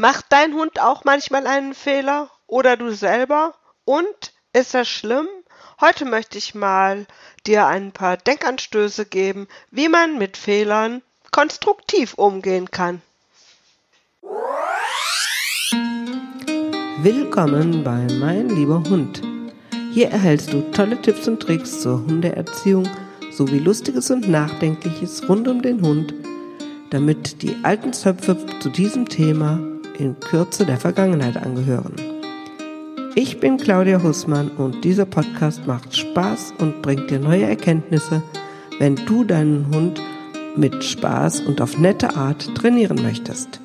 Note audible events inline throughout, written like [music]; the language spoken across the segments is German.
Macht dein Hund auch manchmal einen Fehler oder du selber? Und ist das schlimm? Heute möchte ich mal dir ein paar Denkanstöße geben, wie man mit Fehlern konstruktiv umgehen kann. Willkommen bei Mein lieber Hund. Hier erhältst du tolle Tipps und Tricks zur Hundeerziehung sowie Lustiges und Nachdenkliches rund um den Hund, damit die alten Zöpfe zu diesem Thema in Kürze der Vergangenheit angehören. Ich bin Claudia Hussmann und dieser Podcast macht Spaß und bringt dir neue Erkenntnisse, wenn du deinen Hund mit Spaß und auf nette Art trainieren möchtest.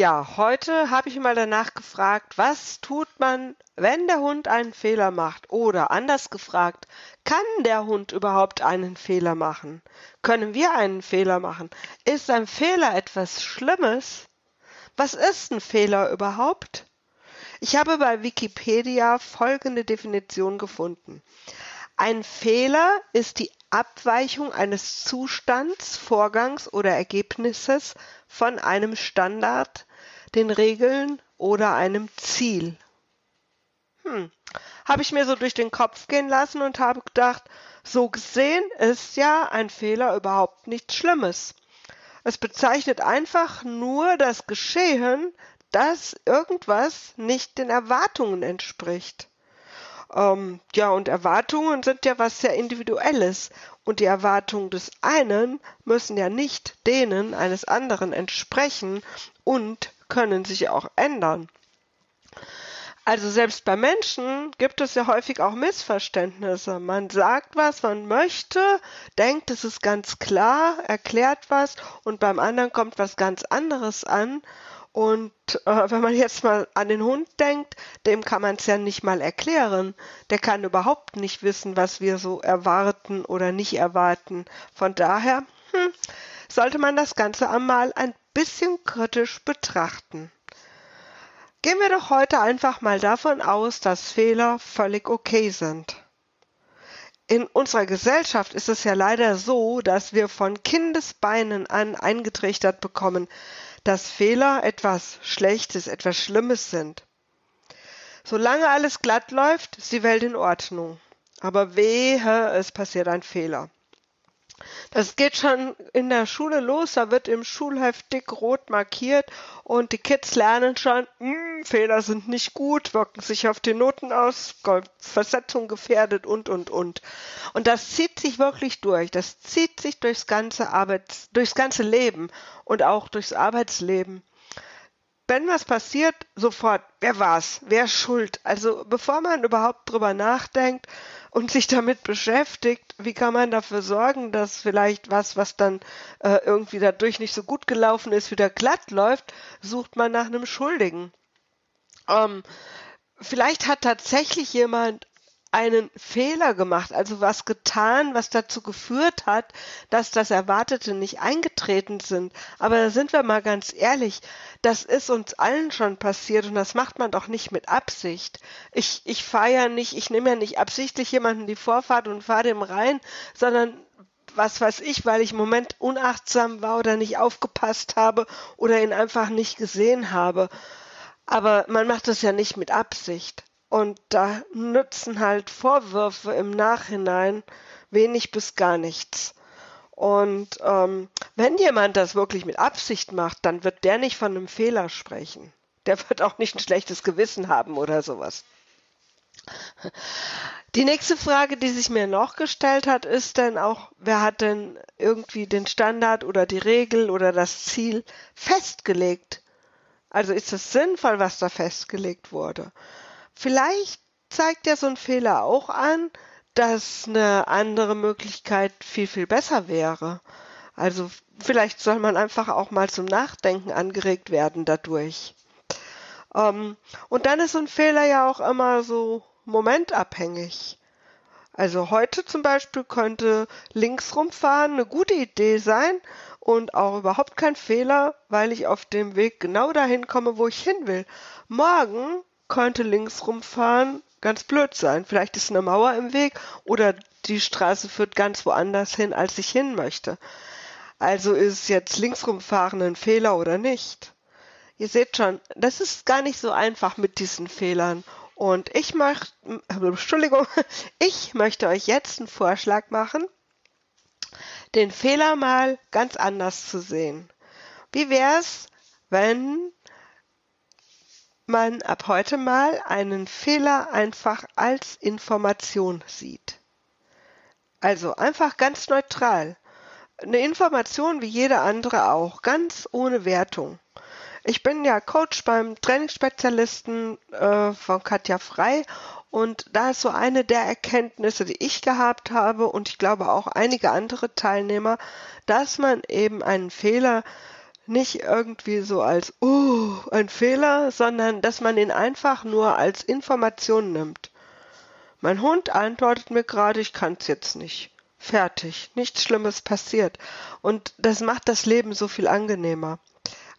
Ja, heute habe ich mal danach gefragt, was tut man, wenn der Hund einen Fehler macht? Oder anders gefragt, kann der Hund überhaupt einen Fehler machen? Können wir einen Fehler machen? Ist ein Fehler etwas Schlimmes? Was ist ein Fehler überhaupt? Ich habe bei Wikipedia folgende Definition gefunden. Ein Fehler ist die Abweichung eines Zustands, Vorgangs oder Ergebnisses von einem Standard, den Regeln oder einem Ziel. Hm, habe ich mir so durch den Kopf gehen lassen und habe gedacht, so gesehen ist ja ein Fehler überhaupt nichts Schlimmes. Es bezeichnet einfach nur das Geschehen, dass irgendwas nicht den Erwartungen entspricht. Ähm, ja, und Erwartungen sind ja was sehr Individuelles. Und die Erwartungen des einen müssen ja nicht denen eines anderen entsprechen und können sich auch ändern. Also selbst bei Menschen gibt es ja häufig auch Missverständnisse. Man sagt was, man möchte, denkt, es ist ganz klar, erklärt was und beim anderen kommt was ganz anderes an und äh, wenn man jetzt mal an den Hund denkt, dem kann man es ja nicht mal erklären. Der kann überhaupt nicht wissen, was wir so erwarten oder nicht erwarten. Von daher hm, sollte man das Ganze einmal ein bisschen kritisch betrachten. Gehen wir doch heute einfach mal davon aus, dass Fehler völlig okay sind. In unserer Gesellschaft ist es ja leider so, dass wir von Kindesbeinen an eingetrichtert bekommen, dass Fehler etwas Schlechtes, etwas Schlimmes sind. Solange alles glatt läuft, ist die Welt in Ordnung. Aber wehe, es passiert ein Fehler. Das geht schon in der Schule los, da wird im Schulheft dick rot markiert und die Kids lernen schon, hm, Fehler sind nicht gut, wirken sich auf die Noten aus, Versetzung gefährdet und und und. Und das zieht sich wirklich durch, das zieht sich durchs ganze Arbeits, durchs ganze Leben und auch durchs Arbeitsleben wenn was passiert, sofort, wer war's, wer schuld? Also bevor man überhaupt drüber nachdenkt und sich damit beschäftigt, wie kann man dafür sorgen, dass vielleicht was, was dann äh, irgendwie dadurch nicht so gut gelaufen ist, wieder glatt läuft, sucht man nach einem Schuldigen. Ähm, vielleicht hat tatsächlich jemand einen Fehler gemacht, also was getan, was dazu geführt hat, dass das Erwartete nicht eingetreten sind. Aber da sind wir mal ganz ehrlich, das ist uns allen schon passiert und das macht man doch nicht mit Absicht. Ich, ich fahre ja nicht, ich nehme ja nicht absichtlich jemanden die Vorfahrt und fahre dem rein, sondern was weiß ich, weil ich im Moment unachtsam war oder nicht aufgepasst habe oder ihn einfach nicht gesehen habe. Aber man macht das ja nicht mit Absicht. Und da nützen halt Vorwürfe im Nachhinein wenig bis gar nichts. Und ähm, wenn jemand das wirklich mit Absicht macht, dann wird der nicht von einem Fehler sprechen. Der [laughs] wird auch nicht ein schlechtes Gewissen haben oder sowas. Die nächste Frage, die sich mir noch gestellt hat, ist denn auch, wer hat denn irgendwie den Standard oder die Regel oder das Ziel festgelegt? Also ist es sinnvoll, was da festgelegt wurde? Vielleicht zeigt ja so ein Fehler auch an, dass eine andere Möglichkeit viel, viel besser wäre. Also vielleicht soll man einfach auch mal zum Nachdenken angeregt werden dadurch. Ähm, und dann ist so ein Fehler ja auch immer so momentabhängig. Also heute zum Beispiel könnte links rumfahren eine gute Idee sein und auch überhaupt kein Fehler, weil ich auf dem Weg genau dahin komme, wo ich hin will. Morgen könnte links rumfahren ganz blöd sein. Vielleicht ist eine Mauer im Weg oder die Straße führt ganz woanders hin, als ich hin möchte. Also ist jetzt linksrumfahren ein Fehler oder nicht? Ihr seht schon, das ist gar nicht so einfach mit diesen Fehlern. Und ich möchte, [laughs] Entschuldigung, [laughs] ich möchte euch jetzt einen Vorschlag machen, den Fehler mal ganz anders zu sehen. Wie wär's, wenn man ab heute mal einen Fehler einfach als Information sieht? Also einfach ganz neutral. Eine Information wie jede andere auch, ganz ohne Wertung. Ich bin ja Coach beim Trainingsspezialisten äh, von Katja Frei und da ist so eine der Erkenntnisse, die ich gehabt habe und ich glaube auch einige andere Teilnehmer, dass man eben einen Fehler nicht irgendwie so als, oh, ein Fehler, sondern dass man ihn einfach nur als Information nimmt. Mein Hund antwortet mir gerade, ich kann's jetzt nicht. Fertig. Nichts Schlimmes passiert. Und das macht das Leben so viel angenehmer.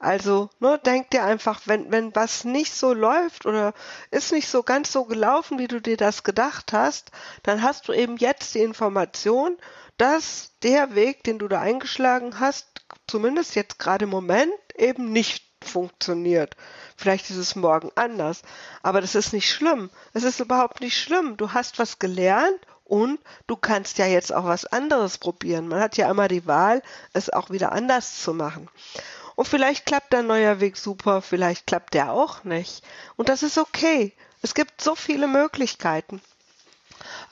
Also, nur ne, denk dir einfach, wenn, wenn was nicht so läuft oder ist nicht so ganz so gelaufen, wie du dir das gedacht hast, dann hast du eben jetzt die Information, dass der Weg, den du da eingeschlagen hast, zumindest jetzt gerade im Moment eben nicht funktioniert. Vielleicht ist es morgen anders, aber das ist nicht schlimm. Es ist überhaupt nicht schlimm. Du hast was gelernt und du kannst ja jetzt auch was anderes probieren. Man hat ja immer die Wahl, es auch wieder anders zu machen. Und vielleicht klappt dein neuer Weg super, vielleicht klappt der auch nicht. Und das ist okay. Es gibt so viele Möglichkeiten.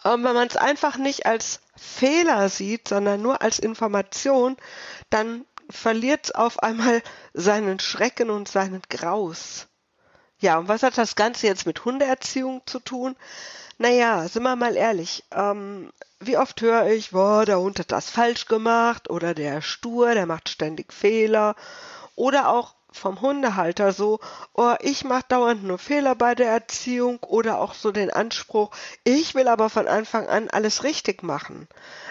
Ähm, wenn man es einfach nicht als Fehler sieht, sondern nur als Information, dann verliert es auf einmal seinen Schrecken und seinen Graus. Ja, und was hat das Ganze jetzt mit Hundeerziehung zu tun? Naja, sind wir mal ehrlich, ähm, wie oft höre ich, boah, der Hund hat das falsch gemacht oder der stur, der macht ständig Fehler oder auch vom Hundehalter so, oh, ich mache dauernd nur Fehler bei der Erziehung oder auch so den Anspruch, ich will aber von Anfang an alles richtig machen.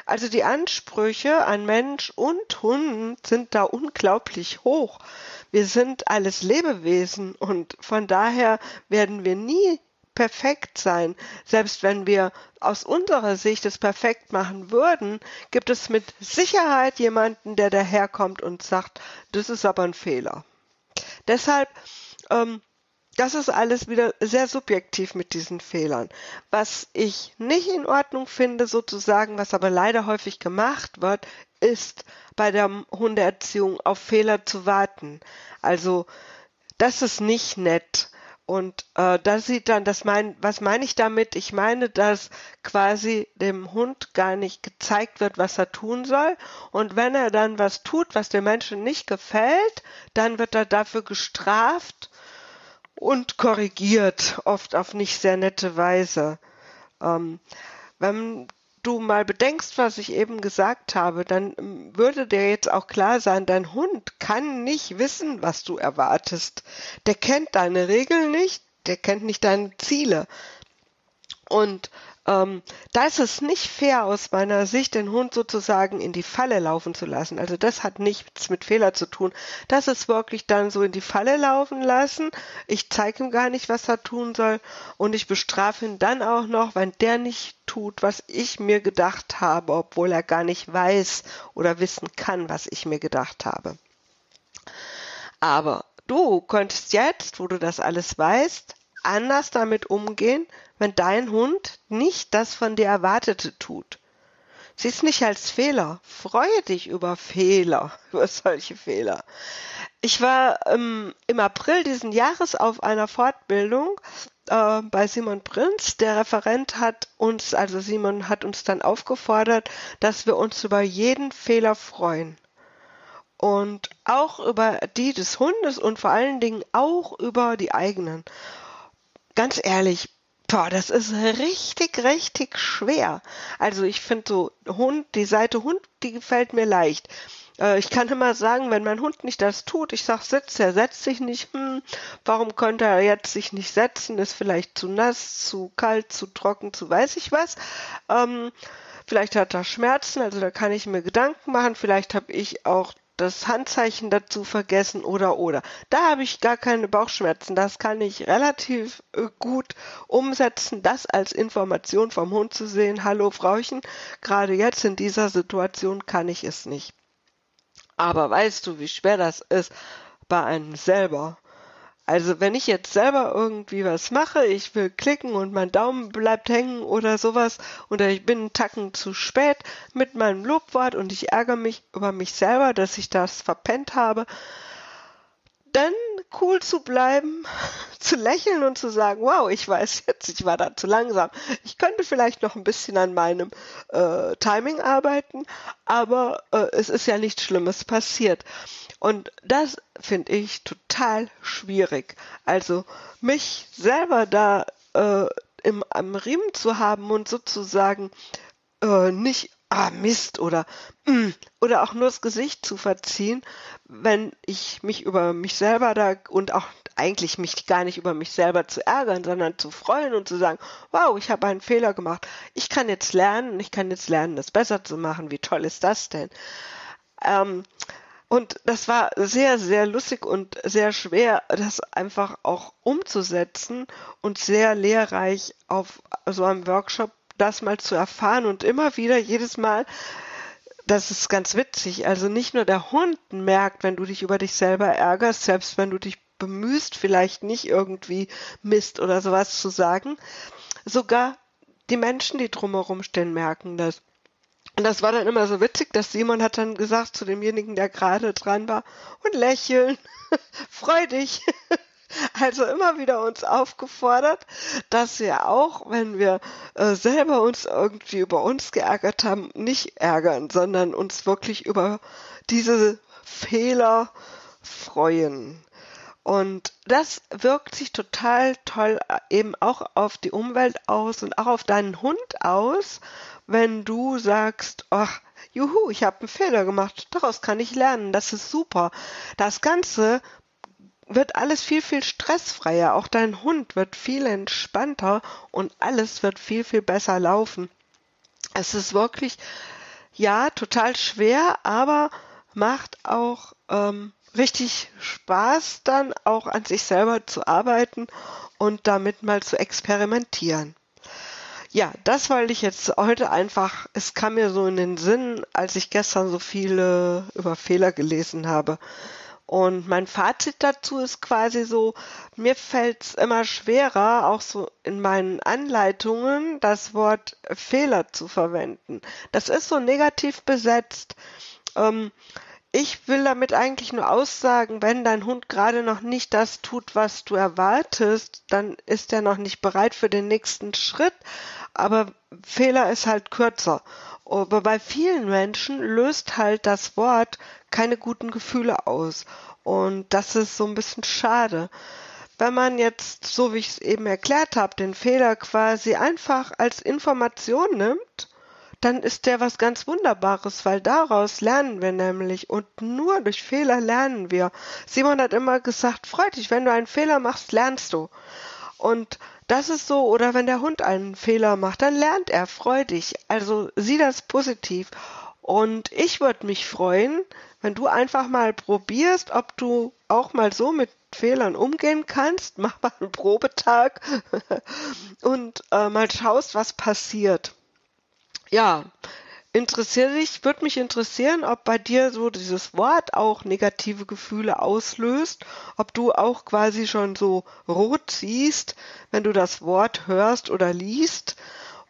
Also die Ansprüche an Mensch und Hund sind da unglaublich hoch. Wir sind alles Lebewesen und von daher werden wir nie perfekt sein. Selbst wenn wir aus unserer Sicht es perfekt machen würden, gibt es mit Sicherheit jemanden, der daherkommt und sagt, das ist aber ein Fehler. Deshalb, ähm, das ist alles wieder sehr subjektiv mit diesen Fehlern. Was ich nicht in Ordnung finde, sozusagen, was aber leider häufig gemacht wird, ist bei der Hundeerziehung auf Fehler zu warten. Also, das ist nicht nett. Und äh, da sieht dann, das mein, was meine ich damit? Ich meine, dass quasi dem Hund gar nicht gezeigt wird, was er tun soll. Und wenn er dann was tut, was dem Menschen nicht gefällt, dann wird er dafür gestraft und korrigiert, oft auf nicht sehr nette Weise. Ähm, wenn du mal bedenkst, was ich eben gesagt habe, dann ähm, würde dir jetzt auch klar sein, dein Hund kann nicht wissen, was du erwartest. Der kennt deine Regeln nicht, der kennt nicht deine Ziele. Und ähm, da ist es nicht fair aus meiner Sicht, den Hund sozusagen in die Falle laufen zu lassen. Also das hat nichts mit Fehler zu tun. Das ist wirklich dann so in die Falle laufen lassen. Ich zeige ihm gar nicht, was er tun soll und ich bestrafe ihn dann auch noch, wenn der nicht tut, was ich mir gedacht habe, obwohl er gar nicht weiß oder wissen kann, was ich mir gedacht habe. Aber du könntest jetzt, wo du das alles weißt, anders damit umgehen, wenn dein Hund nicht das von dir Erwartete tut. Sieh es nicht als Fehler. Freue dich über Fehler, [laughs] über solche Fehler. Ich war ähm, im April diesen Jahres auf einer Fortbildung äh, bei Simon Prinz. Der Referent hat uns, also Simon hat uns dann aufgefordert, dass wir uns über jeden Fehler freuen. Und auch über die des Hundes und vor allen Dingen auch über die eigenen. Ganz ehrlich, Boah, das ist richtig, richtig schwer. Also ich finde so Hund, die Seite Hund, die gefällt mir leicht. Äh, ich kann immer sagen, wenn mein Hund nicht das tut, ich sag, sitzt er, setzt sich nicht, hm, warum könnte er jetzt sich nicht setzen? Ist vielleicht zu nass, zu kalt, zu trocken, zu weiß ich was. Ähm, vielleicht hat er Schmerzen, also da kann ich mir Gedanken machen. Vielleicht habe ich auch das Handzeichen dazu vergessen oder oder. Da habe ich gar keine Bauchschmerzen. Das kann ich relativ äh, gut umsetzen, das als Information vom Hund zu sehen. Hallo Frauchen, gerade jetzt in dieser Situation kann ich es nicht. Aber weißt du, wie schwer das ist bei einem selber? Also wenn ich jetzt selber irgendwie was mache, ich will klicken und mein Daumen bleibt hängen oder sowas oder ich bin einen Tacken zu spät mit meinem Lobwort und ich ärgere mich über mich selber, dass ich das verpennt habe, dann cool zu bleiben, [laughs] zu lächeln und zu sagen, wow, ich weiß jetzt, ich war da zu langsam. Ich könnte vielleicht noch ein bisschen an meinem äh, Timing arbeiten, aber äh, es ist ja nichts Schlimmes passiert. Und das finde ich total schwierig. Also mich selber da äh, im, am Riemen zu haben und sozusagen äh, nicht ah Mist oder mm, oder auch nur das Gesicht zu verziehen, wenn ich mich über mich selber da und auch eigentlich mich gar nicht über mich selber zu ärgern, sondern zu freuen und zu sagen, wow, ich habe einen Fehler gemacht. Ich kann jetzt lernen, ich kann jetzt lernen, das besser zu machen. Wie toll ist das denn? Ähm, und das war sehr, sehr lustig und sehr schwer, das einfach auch umzusetzen und sehr lehrreich auf so einem Workshop das mal zu erfahren und immer wieder jedes Mal, das ist ganz witzig. Also nicht nur der Hund merkt, wenn du dich über dich selber ärgerst, selbst wenn du dich bemühst, vielleicht nicht irgendwie Mist oder sowas zu sagen, sogar die Menschen, die drumherum stehen, merken das. Und das war dann immer so witzig, dass Simon hat dann gesagt zu demjenigen, der gerade dran war, und lächeln, [laughs] freu dich. [laughs] [laughs] Also immer wieder uns aufgefordert, dass wir auch, wenn wir äh, selber uns irgendwie über uns geärgert haben, nicht ärgern, sondern uns wirklich über diese Fehler freuen. Und das wirkt sich total toll äh, eben auch auf die Umwelt aus und auch auf deinen Hund aus, wenn du sagst, ach, juhu, ich habe einen Fehler gemacht, daraus kann ich lernen, das ist super. Das Ganze wird alles viel, viel stressfreier. Auch dein Hund wird viel entspannter und alles wird viel, viel besser laufen. Es ist wirklich, ja, total schwer, aber macht auch ähm, richtig Spaß, dann auch an sich selber zu arbeiten und damit mal zu experimentieren. Ja, das wollte ich jetzt heute einfach, es kam mir so in den Sinn, als ich gestern so viele über Fehler gelesen habe. Und mein Fazit dazu ist quasi so, mir fällt es immer schwerer, auch so in meinen Anleitungen das Wort Fehler zu verwenden. Das ist so negativ besetzt. Ähm, ich will damit eigentlich nur aussagen, wenn dein Hund gerade noch nicht das tut, was du erwartest, dann ist er noch nicht bereit für den nächsten Schritt. Aber Fehler ist halt kürzer. Aber bei vielen Menschen löst halt das Wort keine guten Gefühle aus. Und das ist so ein bisschen schade. Wenn man jetzt, so wie ich es eben erklärt habe, den Fehler quasi einfach als Information nimmt, dann ist der was ganz Wunderbares, weil daraus lernen wir nämlich und nur durch Fehler lernen wir. Simon hat immer gesagt, freu dich, wenn du einen Fehler machst, lernst du. Und das ist so, oder wenn der Hund einen Fehler macht, dann lernt er, freu dich. Also sieh das positiv. Und ich würde mich freuen, wenn du einfach mal probierst, ob du auch mal so mit Fehlern umgehen kannst. Mach mal einen Probetag [laughs] und äh, mal schaust, was passiert ja, interessiert dich, würde mich interessieren, ob bei dir so dieses Wort auch negative Gefühle auslöst, ob du auch quasi schon so rot siehst, wenn du das Wort hörst oder liest.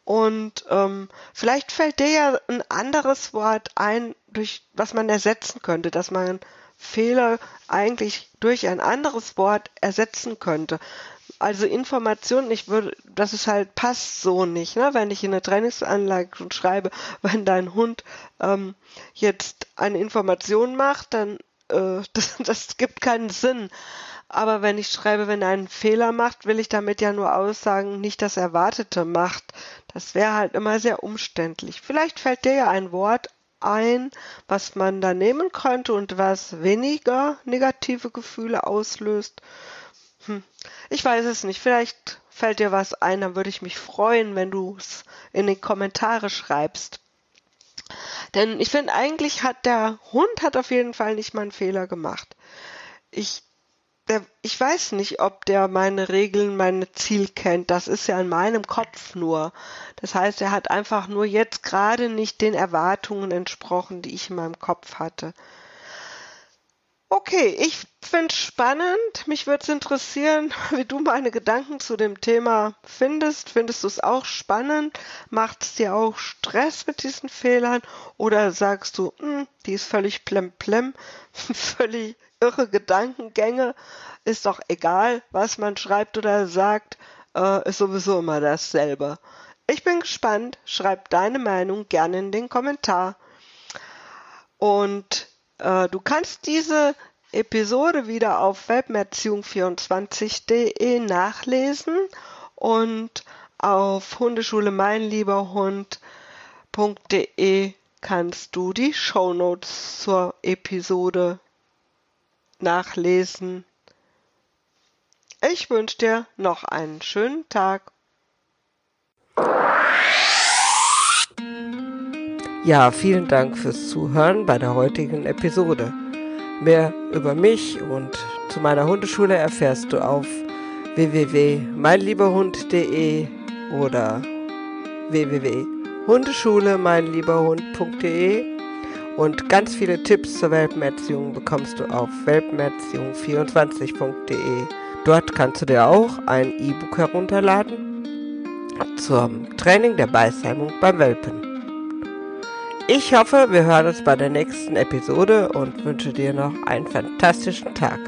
Und ähm, vielleicht fällt dir ja ein anderes Wort ein, durch was man ersetzen könnte, dass man Fehler eigentlich durch ein anderes Wort ersetzen könnte also Informationen, ich würde, das ist halt, passt so nicht, ne? Wenn ich in der Trainingsanlage schon schreibe, [laughs] wenn dein Hund ähm, jetzt eine Information macht, dann äh, [laughs] das, das gibt keinen Sinn. Aber wenn ich schreibe, wenn er einen Fehler macht, will ich damit ja nur aussagen, nicht das Erwartete macht. Das wäre halt immer sehr umständlich. Vielleicht fällt dir ja ein Wort ein, was man da nehmen könnte und was weniger negative Gefühle auslöst. Hm. Ich weiß es nicht. Vielleicht fällt dir was ein, dann würde ich mich freuen, wenn du es in die Kommentare schreibst. Denn ich finde, eigentlich hat der Hund hat auf jeden Fall nicht mal einen Fehler gemacht. Ich, der, ich weiß nicht, ob der meine Regeln, meine Ziel kennt. Das ist ja in meinem Kopf nur. Das heißt, er hat einfach nur jetzt gerade nicht den Erwartungen entsprochen, die ich in meinem Kopf hatte. Okay, ich finde spannend. Mich würde es interessieren, [laughs] wie du meine Gedanken zu dem Thema findest. Findest du es auch spannend? Macht es dir auch Stress mit diesen Fehlern? Oder sagst du, hm, die ist völlig plemplem, [laughs] völlig irre Gedankengänge? Ist doch egal, was man schreibt oder sagt, äh, ist sowieso immer dasselbe. Ich bin gespannt. Schreib deine Meinung gerne in den Kommentar. Und äh, du kannst diese Episode wieder auf webmerziehung24.de nachlesen und auf Hundeschule mein lieber Hund.de kannst du die Shownotes zur Episode nachlesen. Ich wünsche dir noch einen schönen Tag. Ja, vielen Dank fürs Zuhören bei der heutigen Episode. Mehr über mich und zu meiner Hundeschule erfährst du auf www.meinlieberhund.de oder www.hundeschule-meinlieberhund.de und ganz viele Tipps zur Welpenerziehung bekommst du auf welpenerziehung24.de. Dort kannst du dir auch ein E-Book herunterladen zum Training der Beißheimung beim Welpen. Ich hoffe, wir hören uns bei der nächsten Episode und wünsche dir noch einen fantastischen Tag.